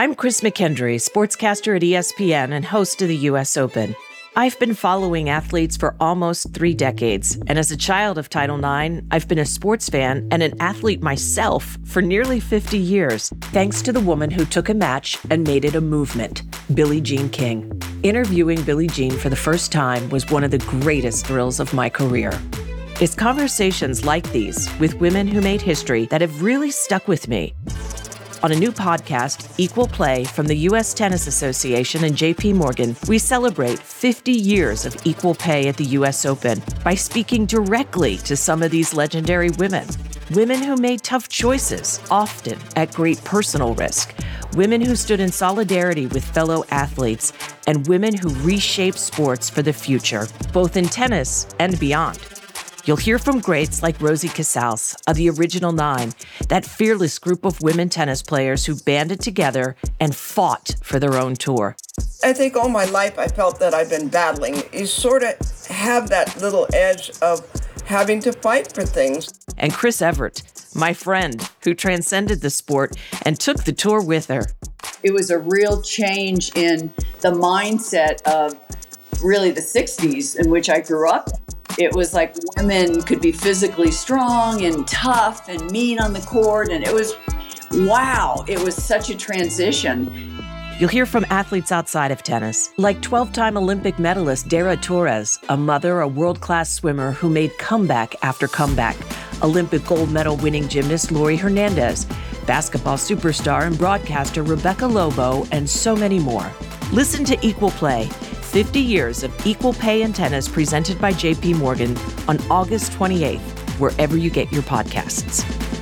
I'm Chris McKendry, sportscaster at ESPN and host of the U.S. Open. I've been following athletes for almost three decades, and as a child of Title IX, I've been a sports fan and an athlete myself for nearly 50 years, thanks to the woman who took a match and made it a movement, Billie Jean King. Interviewing Billie Jean for the first time was one of the greatest thrills of my career. It's conversations like these with women who made history that have really stuck with me on a new podcast, Equal Play from the U.S. Tennis Association and JP Morgan, we celebrate 50 years of equal pay at the U.S. Open by speaking directly to some of these legendary women. Women who made tough choices, often at great personal risk. Women who stood in solidarity with fellow athletes, and women who reshaped sports for the future, both in tennis and beyond. You'll hear from greats like Rosie Casals of the Original Nine, that fearless group of women tennis players who banded together and fought for their own tour. I think all my life I felt that I've been battling. You sort of have that little edge of having to fight for things. And Chris Evert, my friend, who transcended the sport and took the tour with her. It was a real change in the mindset of really the 60s in which I grew up. It was like women could be physically strong and tough and mean on the court. And it was, wow, it was such a transition. You'll hear from athletes outside of tennis, like 12 time Olympic medalist Dara Torres, a mother, a world class swimmer who made comeback after comeback, Olympic gold medal winning gymnast Laurie Hernandez, basketball superstar and broadcaster Rebecca Lobo, and so many more. Listen to Equal Play 50 Years of Equal Pay in Tennis presented by JP Morgan on August 28th, wherever you get your podcasts.